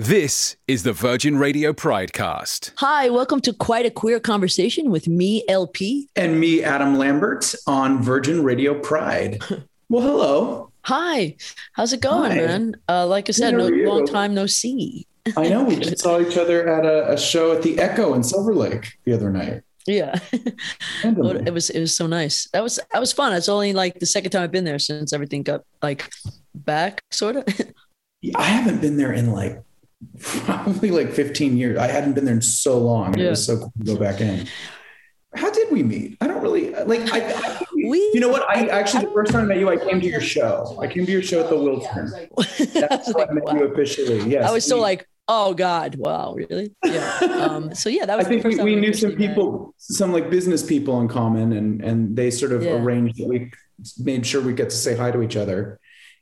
This is the Virgin Radio Pridecast. Hi, welcome to Quite a Queer Conversation with me, LP. And me, Adam Lambert, on Virgin Radio Pride. well, hello. Hi, how's it going, Hi. man? Uh, like I said, no how are you? long time no see. I know we just saw each other at a, a show at the Echo in Silver Lake the other night. Yeah, Randomly. it was it was so nice. That was that was fun. It's only like the second time I've been there since everything got like back, sort of. I haven't been there in like probably like 15 years. I hadn't been there in so long. It was so cool to go back in. How did we meet? I don't really like. I, I We, you know what? I actually the first time I met you, I came to your show. I came to your show at the Wiltern. I That's was how like, I met wow. you officially. Yes, I was still like, oh god, wow, really? Yeah. Um. So yeah, that I was. the think we, time we knew officially some met. people, some like business people in common, and and they sort of Yeah. arranged that we made sure we get to say hi to each other.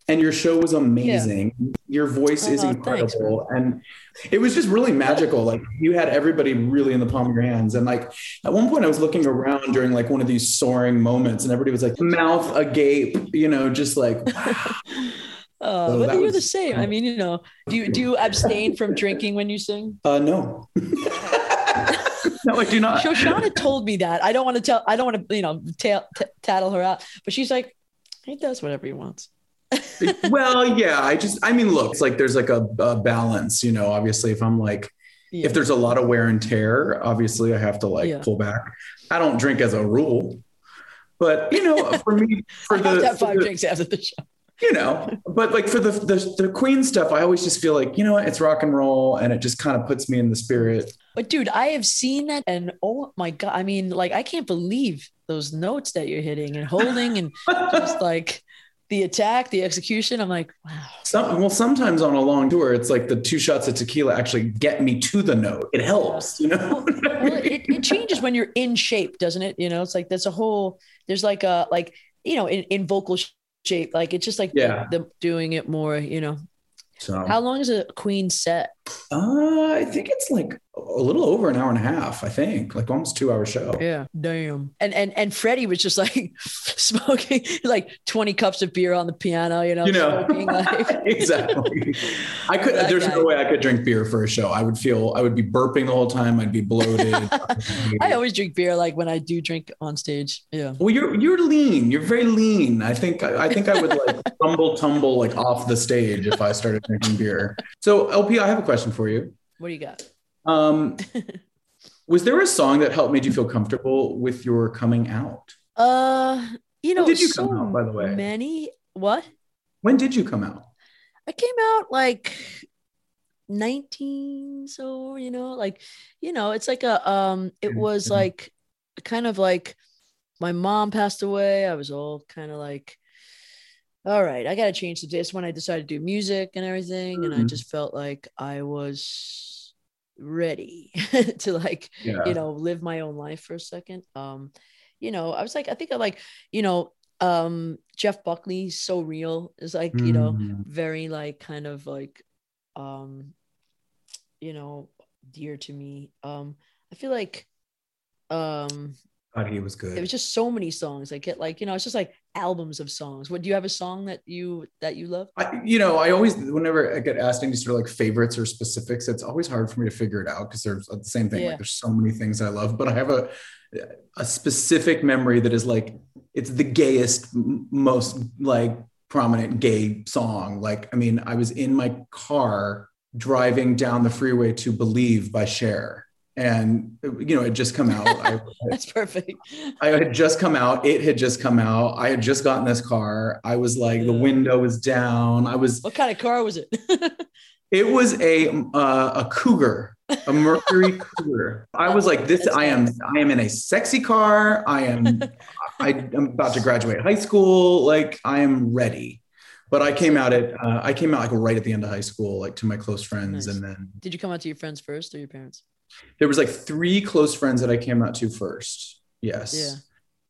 And your show was amazing. Your voice is Oh, incredible, and it was just really magical. Like you had everybody really in the palm of your hands. And like at one point, I was looking around during like one of these soaring moments, and everybody was like mouth agape, you know, just like wow. Uh, so but you're the was- same. I mean, you know, do you do you abstain from drinking when you sing? uh, no, no, I do not. Shoshana told me that. I don't want to tell. I don't want to, you know, tail, t- tattle her out. But she's like, he does whatever he wants. Well, yeah, I just, I mean, look, it's like there's like a, a balance, you know. Obviously, if I'm like, Yeah. if there's a lot of wear and tear, obviously I have to like Yeah. pull back. I don't drink as a rule, but you know, for me, for have the, to have for five the- drinks after the show. you know, but like for the, the the Queen stuff, I always just feel like you know what, it's rock and roll, and it just kind of puts me in the spirit. But dude, I have seen that, and oh my god, I mean, like, I can't believe those notes that you're hitting and holding, and just like the attack, the execution. I'm like, wow. Some, well, sometimes on a long tour, it's like the two shots of tequila actually get me to the note. It helps, you know. Well, it, it changes when you're in shape, doesn't it? You know, it's like there's a whole, there's like a like you know, in, in vocal shape, like it's just like Yeah. them doing it more. You know, so how long is a Queen set? Uh, I think it's like a little over an hour and a half. I think like almost two hour show. Yeah, damn. And and and Freddie was just like smoking like 20 cups of beer on the piano, you know, You know. smoking like exactly. I could. That there's guy. no way I could drink beer for a show. I would feel. I would be burping the whole time. I'd be bloated. I always drink beer like when I do drink on stage. Yeah. well, you're you're lean. You're very lean. I think. I think I would like tumble, tumble like off the stage if I started drinking beer. So LP, I have a question for you. What do you got? Um, was there a song that helped made you feel comfortable with your coming out? Uh, you know, When did you come out, by the way? Many what? When did you come out? I came out like 19 so you know like you know it's like a um it was Mhm. like kind of like my mom passed away i was all kind of like all right i gotta change the this when i decided to do music and everything and i Mhm. just felt like i was ready to like Yeah. you know live my own life for a second um you know i was like i think i like you know um jeff buckley so real is like you know Mm. very like kind of like um you know dear to me um i feel like um God, he was good. it was just so many songs i get like you know it's just like albums of songs what do you have a song that you that you love I, you know, I always, whenever I get asked any sort of like favorites or specifics, it's always hard for me to figure it out because there's the same thing. Yeah. Like there's so many things I love, but I have a a specific memory that is like it's the gayest, most like prominent gay song. Like, I mean, I was in my car driving down the freeway to "Believe" by Cher, and you know, it just come out. I, that's perfect I had just come out. It had just come out. I had just gotten this car. I was like, the window was down. I was. what kind of car was it It was a uh, a Cougar, a Mercury Cougar. I was like, this. That's I am. I am in a sexy car. I am. I, am about to graduate high school. Like I am ready. But I came out at. Uh, I came out like right at the end of high school, like to my close friends, Nice. and then did you come out to your friends first or your parents there was like three close friends that I came out to first. Yes. Yeah.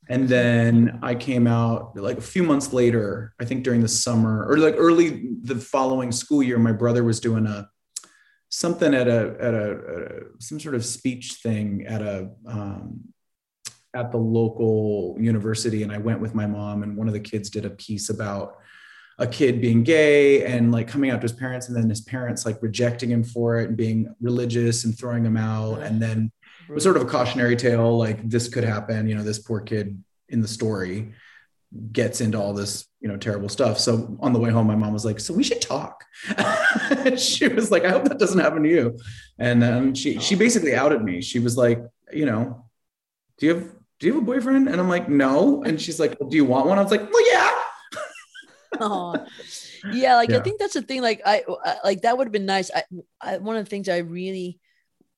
And then I came out like a few months later, I think during the summer or like early the following school year, my brother was doing a something at a at a, at a some sort of speech thing at a um, at the local university, and I went with my mom, and one of the kids did a piece about a kid being gay and like coming out to his parents and then his parents like rejecting him for it and being religious and throwing him out. And then it was sort of a cautionary tale like this could happen you know this poor kid in the story gets into all this you know terrible stuff. So on the way home my mom was like so we should talk. She was like i hope that doesn't happen to you. And then she she oh. basically outed me. She was like you know do you have do you have a boyfriend? And i'm like no. And she's like well, do you want one? I was like well yeah oh yeah like Yeah. i think that's the thing like I, I like that would have been nice I, I one of the things i really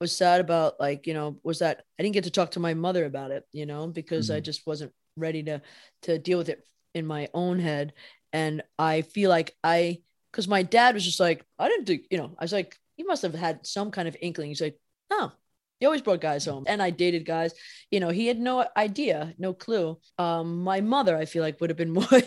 was sad about like you know was that i didn't get to talk to my mother about it you know because i Mhm. just wasn't ready to to deal with it in my own head and i feel like i because my dad was just like i didn't do you know i was like he must have had some kind of inkling he's like oh he always brought guys home and i dated guys. You know he had no idea no clue. Um my mother i feel like would have been more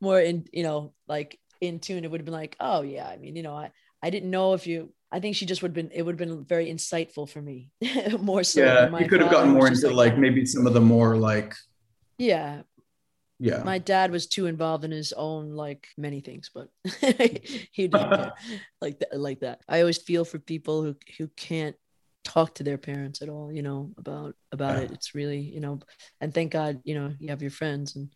more in you know like in tune. It would have been like oh yeah i mean you know i i didn't know if you i think she just would have been it would have been very insightful for me more so yeah you could have gotten more into like maybe some of the more like yeah. Yeah. My dad was too involved in his own like many things but he didn't like that like that. I always feel for people who who can't talk to their parents at all you know about about Yeah. it. It's really you know and thank god you know you have your friends and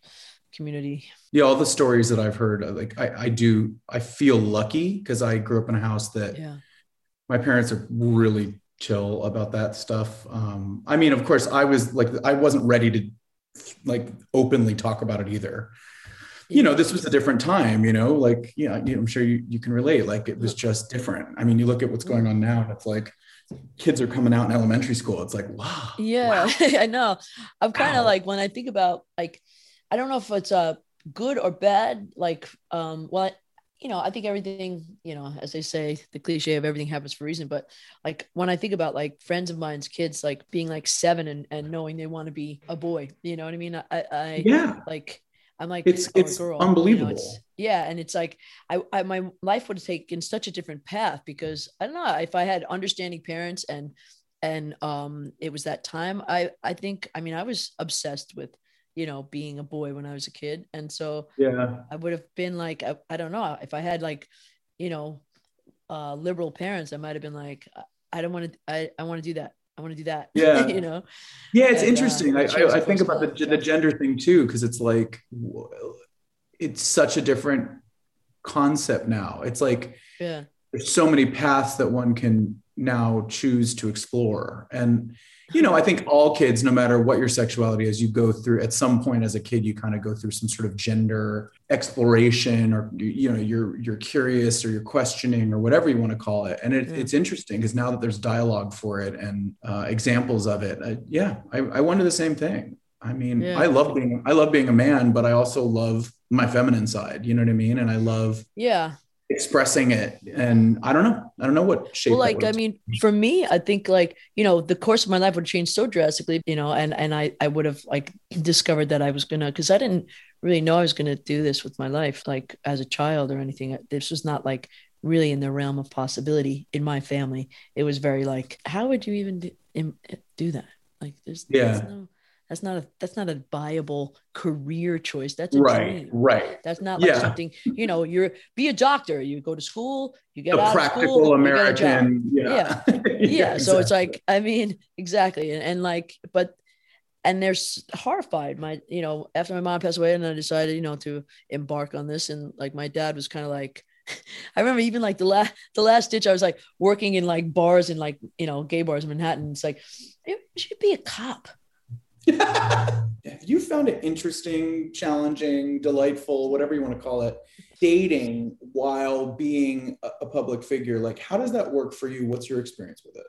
community. Yeah all the stories that i've heard like i, I do i feel lucky because i grew up in a house that yeah. my parents are really chill about that stuff. Um i mean of course i was like i wasn't ready to like openly talk about it either. You know this was a different time you know like yeah you know, i'm sure you, you can relate like it was just different. I mean you look at what's going on now it's like kids are coming out in elementary school it's like wow Yeah, wow. I know. I'm kind of like when I think about like, I don't know if it's uh good or bad. Like, um, well, you know, I think everything, you know, as they say, the cliche of everything happens for a reason. But like when I think about like friends of mine's kids, like being like seven and, and knowing they want to be a boy, you know what I mean? I, I yeah like I'm like It's- a it's girl, you know, unbelievable. it's- yeah, and it's like I, I my life would have taken such a different path because I don't know if I had understanding parents and and um it was that time I I think I mean I was obsessed with you know being a boy when I was a kid. And so yeah. I would have been like I, I don't know if I had like you know uh liberal parents I might have been like I, I don't want to I I want to do that I want to do that Yeah. you know Yeah, it's And, uh, interesting. I, I, I think about the, love, the gender thing too, because it's like it's such a different concept now. It's like yeah there's so many paths that one can now choose to explore. And you know, I think all kids, no matter what your sexuality is, you go through at some point as a kid, you kind of go through some sort of gender exploration, or you know, you're you're curious or you're questioning or whatever you want to call it. And it, Yeah. it's interesting because now that there's dialogue for it and uh, examples of it, I, yeah, I, I wonder the same thing. I mean, Yeah. I love being I love being a man, but I also love my feminine side. You know what I mean? And I love yeah expressing it. And I don't know. I don't know what shape. well like i mean for me i think like you know the course of my life would change so drastically you know and and i i would have like discovered that i was gonna because i didn't really know i was gonna do this with my life like as a child or anything this was not like really in the realm of possibility in my family it was very like how would you even do, do that like there's Yeah. there's no that's not a that's not a viable career choice that's a right, dream. right. That's not like Yeah. something, you know, you're be a doctor, you go to school, you get The out of practical school, you get a job. American. Yeah. Yeah. So it's like, I mean, exactly. And, and like, but, and they're horrified. My, you know, after my mom passed away and I decided, you know, to embark on this. And like, my dad was kind of like, I remember even like the last, the last ditch, I was like working in like bars in like, you know, gay bars in Manhattan. It's like, you should be a cop. Have you found it interesting, challenging, delightful, whatever you want to call it, dating while being a, public figure? Like, how does that work for you? What's your experience with it?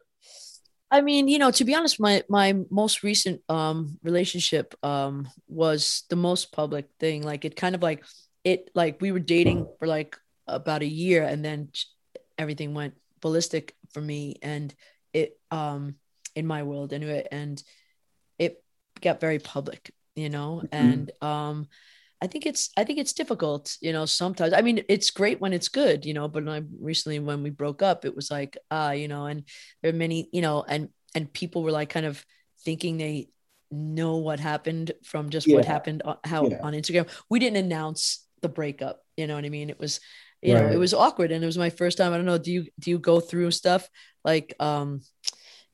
I mean, you know, to be honest, my my most recent um relationship um was the most public thing. Like it kind of like it like we were dating for like about a year and then everything went ballistic for me and it um in my world anyway and it got very public, you know, and um I think it's I think it's difficult, you know, sometimes. I mean, it's great when it's good, you know, but I recently when we broke up, it was like, ah, you know, and there are many, you know, and and people were like kind of thinking they know what happened from just what happened on, how Yeah. on Instagram. We didn't announce the breakup. You know what I mean? It was, you right. know, it was awkward and it was my first time. I don't know. Do you, do you go through stuff like, um,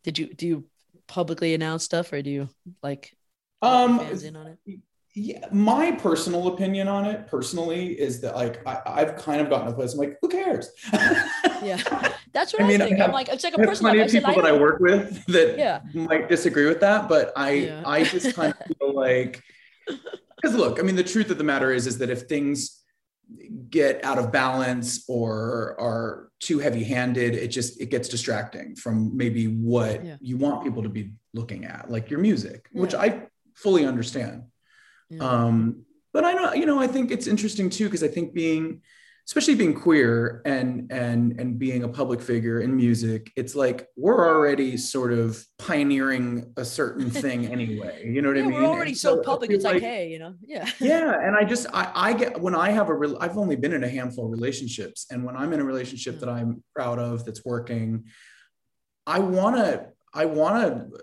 did you, do you publicly announce stuff or do you like, um, fans in on it? yeah, my personal opinion on it personally is that like I, have kind of gotten to a place I'm like, who cares? yeah, that's what I, mean, I think. I am like, it's like a personal. Plenty of people that I work with that yeah. might disagree with that, but I yeah. I just kind of feel like because look, I mean, the truth of the matter is is that if things get out of balance or are too heavy-handed, it just it gets distracting from maybe what yeah. you want people to be looking at, like your music, which I fully understand. Yeah. Um, but I know, you know, I think it's interesting too because I think being, especially being queer and and and being a public figure in music, it's like we're already sort of pioneering a certain thing anyway. You know what yeah, I mean? We're already so, so, public. It's like, like, hey, you know, yeah. Yeah, and I just I, I get when I have a real, I've only been in a handful of relationships, and when I'm in a relationship yeah. that I'm proud of that's working, I want to I want to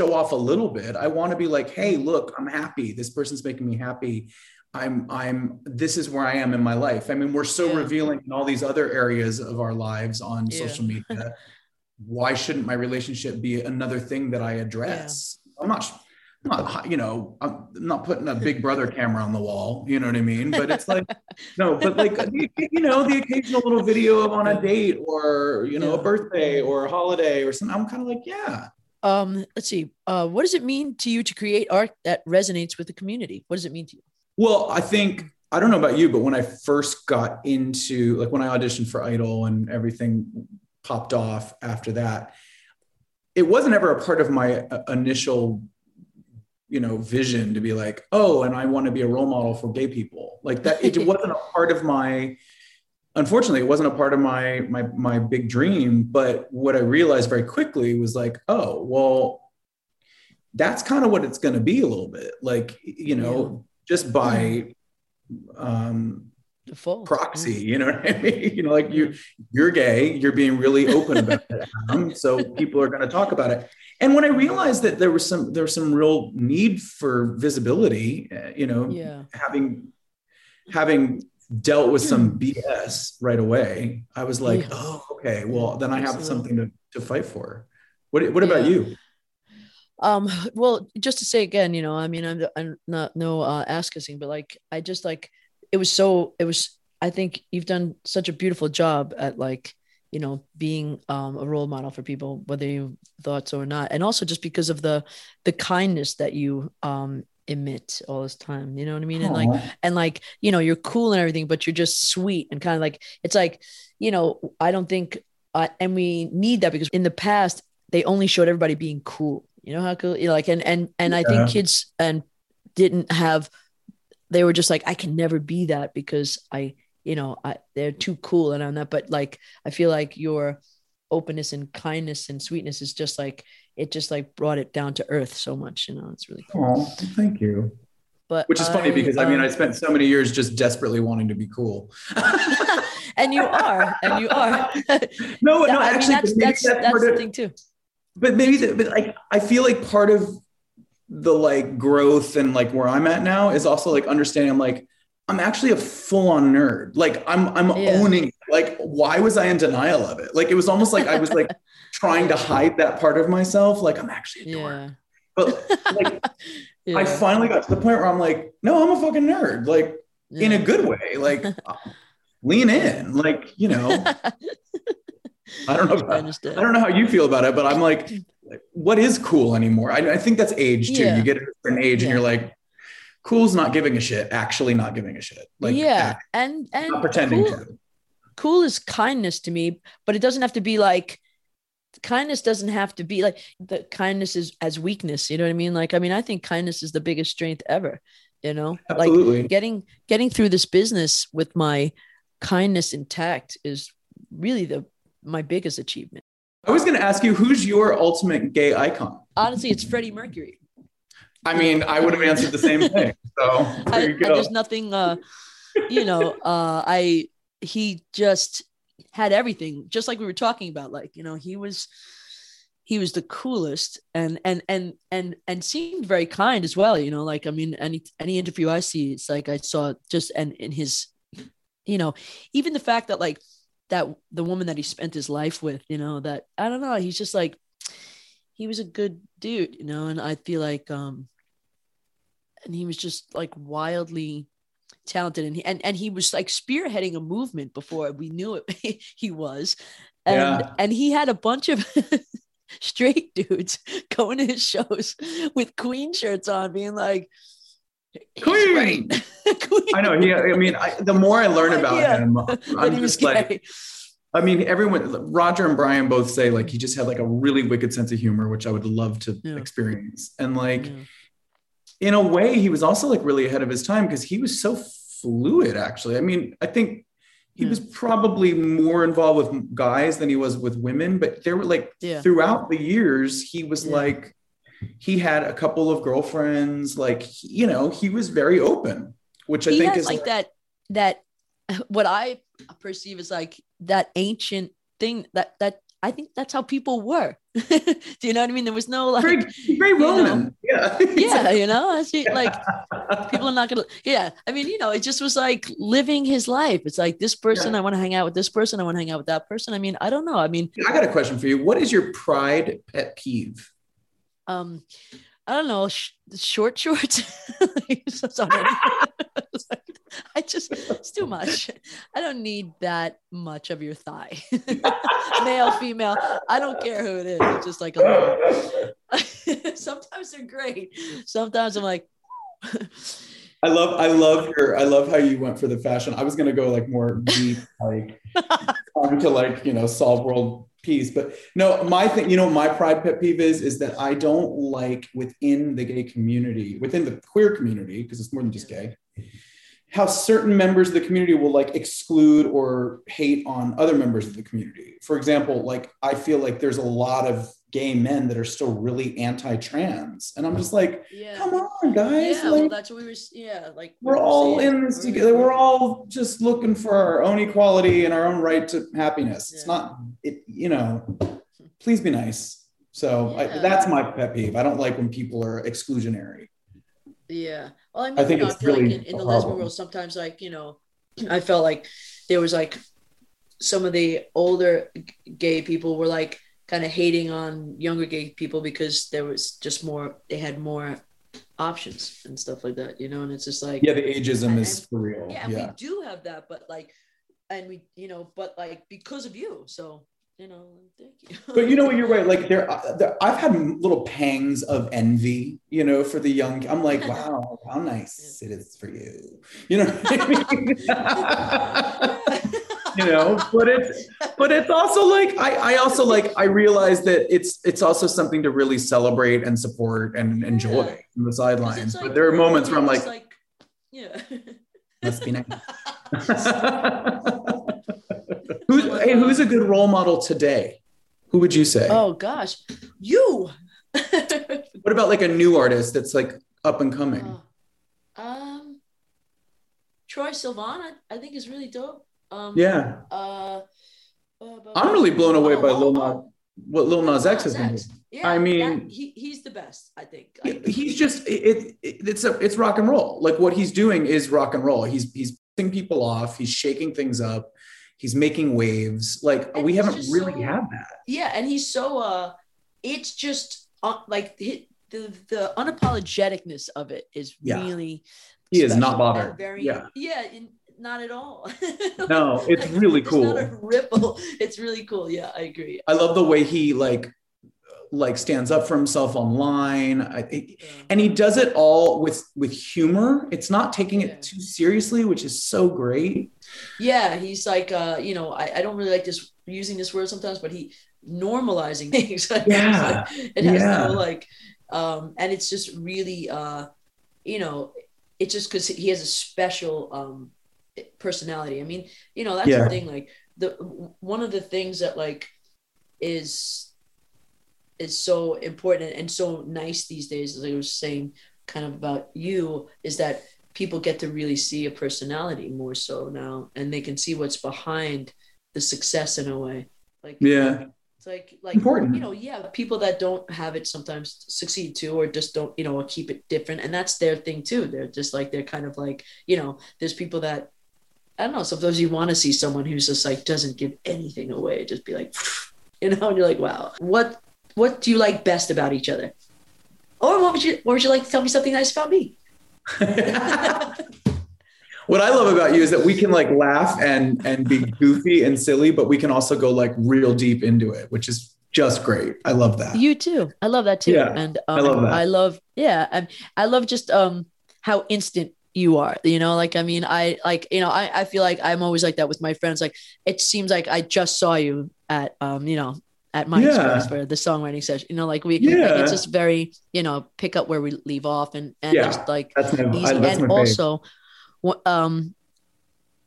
show off a little bit. I want to be like, hey, look, I'm happy. This person's making me happy. I'm I'm this is where I am in my life. I mean, we're so yeah. revealing in all these other areas of our lives on yeah. social media. Why shouldn't my relationship be another thing that I address? Yeah. I'm not I'm not you know I'm not putting a big brother camera on the wall you know what i mean but it's like no but like you know the occasional little video of on a date or you know a birthday or a holiday or something i'm kind of like yeah um let's see uh what does it mean to you to create art that resonates with the community? What does it mean to you? Well i think i don't know about you but when i first got into like when i auditioned for idol and everything popped off after that it wasn't ever a part of my uh, initial you know vision to be like oh and i want to be a role model for gay people. Like that it wasn't a part of my unfortunately it wasn't a part of my my my big dream but what i realized very quickly was like oh well that's kind of what it's going to be a little bit like you know yeah. just by um Default. proxy you know what i mean you know like you you're gay you're being really open about it um, so people are going to talk about it and when i realized that there was some there was some real need for visibility uh, you know yeah. having having dealt with some BS right away, I was like, yeah. oh, okay, well, then I have something to, to fight for. What, what about you? Um, well, just to say again, you know, I mean, I'm, I'm not no uh, ass kissing, but like, I just like, it was so, it was, I think you've done such a beautiful job at like, you know, being um, a role model for people, whether you thought so or not, and also just because of the the kindness that you um, emit all this time you know what i mean? And like and like you know you're cool and everything but you're just sweet and kind of like it's like you know i don't think uh, and we need that because in the past they only showed everybody being cool. You know how cool you know, like and and and yeah. i think kids and didn't have they were just like i can never be that because i you know I, they're too cool and i'm not but like i feel like your openness and kindness and sweetness is just like it just like brought it down to earth so much you know it's really cool oh thank you but which is I, funny because um, I mean I um, spent so many years just desperately wanting to be cool. and you are, and you are. no, no, I actually, mean, that's that's, that's, that's the thing too. But maybe, the, but like I feel like part of the like growth and like where I'm at now is also like understanding. I'm like I'm actually a full on nerd. Like I'm I'm yeah. owning. It. Like why was I in denial of it? Like it was almost like I was like trying to hide that part of myself. Like I'm actually a dork. Yeah. But like yeah. I finally got to the point where I'm like, no, I'm a fucking nerd. Like yeah. in a good way. Like uh, lean in. Like, you know. I don't know. About, I, I, don't know how you feel about it, but I'm like, like what is cool anymore? I, I think that's age too. You get a certain age and you're like, cool's not giving a shit, actually not giving a shit. Like yeah, and and not pretending cool, to. Cool is kindness to me, but it doesn't have to be like kindness doesn't have to be like the kindness is as weakness you know what i mean? Like i mean i think kindness is the biggest strength ever you know? Absolutely. like getting getting through this business with my kindness intact is really the my biggest achievement. I was going to ask you who's your ultimate gay icon? Honestly it's freddie mercury. I mean i would have answered the same thing so I, you go. I, there's nothing uh you know uh i he just had everything, just like we were talking about. Like, you know, he was he was the coolest and and and and and seemed very kind as well you know like i mean any any interview i see it's like i saw just and in his you know even the fact that like that the woman that he spent his life with you know that i don't know he's just like he was a good dude you know and i feel like um and he was just like wildly talented and he, and, and he was like spearheading a movement before we knew it he was and yeah. and he had a bunch of straight dudes going to his shows with queen shirts on being like queen. Right. queen. i know he i mean I, the more i learn about yeah. him i'm just like I mean, everyone, Roger and Brian both say like he just had like a really wicked sense of humor, which I would love to yeah. experience. And like, yeah in a way, he was also like really ahead of his time because he was so fluid, actually. I mean, I think he was hmm. probably more involved with guys than he was with women, but there were like yeah. throughout the years, he was yeah. like, he had a couple of girlfriends, like, you know, he was very open, which I think is like, like that, that what I perceive as like that ancient thing that, that I think that's how people were. Do you know what I mean? There was no like very, very Roman. Know, yeah. yeah, you know, I see like people are not gonna yeah. I mean, you know, it just was like living his life. It's like this person, yeah. I want to hang out with this person, I want to hang out with that person. I mean, I don't know. I mean I got a question for you. What is your pride pet peeve? Um I don't know, sh- short shorts. I just it's too much. I don't need that much of your thigh. Male, female, I don't care who it is. It's just like a sometimes they're great. Sometimes I'm like I love I love your I love how you went for the fashion. I was gonna go like more deep, like trying to like, you know, solve world peace. But no, my thing, you know, my pride pet peeve is is that I don't like within the gay community, within the queer community, because it's more than just gay how certain members of the community will like exclude or hate on other members of the community. For example, like I feel like there's a lot of gay men that are still really anti-trans, and I'm just like, yeah. come on, guys. Yeah, like, well, that's what we were. Yeah, like we're we all saying. in this together. We're all just looking for our own equality and our own right to happiness. Yeah. It's not, it. You know, please be nice. So yeah. I, that's my pet peeve. I don't like when people are exclusionary. Yeah. Well, I mean, I think you know, it's I really like in, in the lesbian world, sometimes like, you know, I felt like there was like some of the older gay people were like kind of hating on younger gay people because there was just more, they had more options and stuff like that, you know, and it's just like, yeah, the ageism and, is for real. Yeah, yeah. we do have that, but like, and we, you know, but like because of you. So you know, thank you. but you know what, you're right. Like there, there, I've had little pangs of envy, you know, for the young. I'm like, wow, how nice it is for you. You know, you know, but it's, but it's also like, I, I also like, I realize that it's, it's also something to really celebrate and support and enjoy yeah. from the sidelines. Like, but there are moments where I'm like, like yeah, must be nice. Who's hey, who's a good role model today? Who would you say? Oh gosh, you. what about like a new artist that's like up and coming? Uh, um, Troye Sivan, I, I, think is really dope. Um, yeah. Uh, I'm really blown away oh, by Lil Nas, oh, what Lil Nas X has been. Yeah, I mean, that, he, he's the best. I think. I think. He's just it, it, It's a it's rock and roll. Like what he's doing is rock and roll. He's he's pissing people off. He's shaking things up he's making waves like and we haven't really so, had that yeah and he's so uh it's just uh, like the the unapologeticness of it is yeah. really he is not bothered very yeah yeah not at all. No it's like, really cool. ripple. It's really cool. Yeah i agree. I love the way he like like stands up for himself online. I, it, yeah. and he does it all with with humor. It's not taking it yeah. too seriously which is so great. Yeah he's like uh you know I, I don't really like this using this word sometimes but he normalizing things. Yeah. Like, it has yeah. no like um and it's just really uh you know it's just because he has a special um personality i mean you know that's yeah. the thing like the one of the things that like is is so important and so nice these days, as I was saying kind of about you, is that people get to really see a personality more so now and they can see what's behind the success in a way. Like yeah. It's like like Important. you know, yeah, people that don't have it sometimes succeed too, or just don't, you know, keep it different. And that's their thing too. They're just like they're kind of like, you know, there's people that I don't know, sometimes you want to see someone who's just like doesn't give anything away, just be like, you know, and you're like, wow. What what do you like best about each other? Or what would you what would you like to tell me something nice about me? what I love about you is that we can like laugh and and be goofy and silly, but we can also go like real deep into it, which is just great. I love that. You too. I love that too. Yeah, and um, I love that. I love yeah. I, I love just um how instant you are. You know, like I mean, I like you know, I I feel like I'm always like that with my friends. Like it seems like I just saw you at um you know at my Yeah. for the songwriting session. You know, like we Yeah. it's just very you know pick up where we leave off and and Yeah. just like That's my, easy. I, and also, um,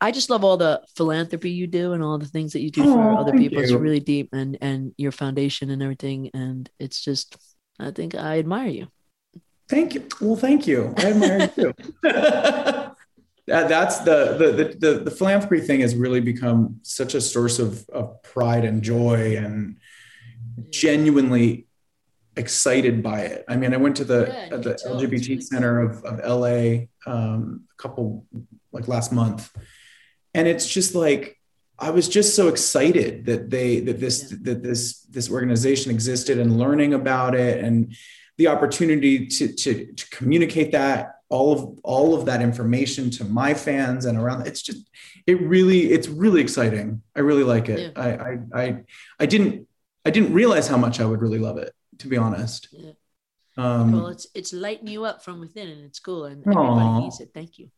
I just love all the philanthropy you do and all the things that you do for other people. It's really deep and and your foundation and everything. And it's just, I think I admire you. Thank you. Well, thank you. I admire you too. that, that's the, the the the philanthropy thing has really become such a source of, of pride and joy and genuinely excited by it. I mean, I went to the Yeah, uh, the can tell. It's LGBT really center of, of LA um, a couple like last month, and it's just like I was just so excited that they that this Yeah. that this this organization existed and learning about it and the opportunity to to to communicate that all of all of that information to my fans and around it's just it really it's really exciting i really like it Yeah. I, I i i didn't i didn't realize how much i would really love it to be honest Yeah. um well, it's it's lighting you up from within, and it's cool, and Aw. everybody needs it. Thank you.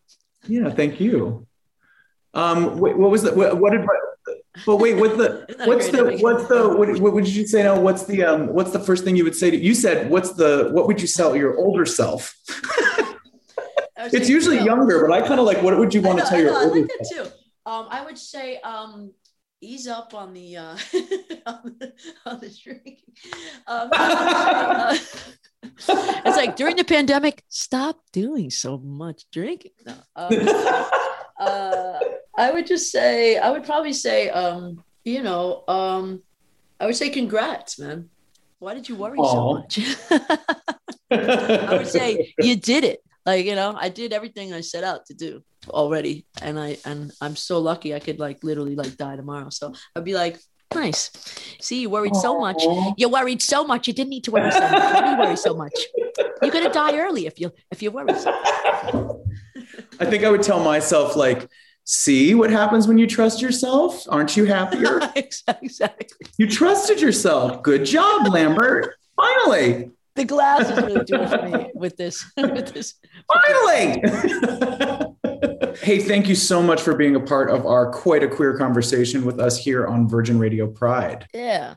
yeah thank you um wait, what was that what, what did but wait what's the what's the what's the what, what would you say now what's the um what's the first thing you would say to you said what's the what would you tell your older self it's usually younger but i kind of like what would you want to tell your I older like that self too. Um, I would say um, ease up on the uh, on the, on the drinking. Um, I would say, uh, it's like during the pandemic, stop doing so much drinking. No, um, uh, I would just say, I would probably say, um, you know, um, I would say, congrats, man. Why did you worry so much? I would say you did it. Like you know, I did everything I set out to do already, and I and I'm so lucky. I could like literally like die tomorrow. So I'd be like, nice. See, you worried so much. You worried so much. You didn't need to worry so much. Why do you worry so much? You're gonna die early if you if you worry. So much. I think I would tell myself, like, see what happens when you trust yourself? Aren't you happier? exactly. you trusted yourself. Good job, Lambert. Finally, The glass is really doing for me with this. with this. finally. hey, thank you so much for being a part of our quite a queer conversation with us here on Virgin Radio Pride. Yeah.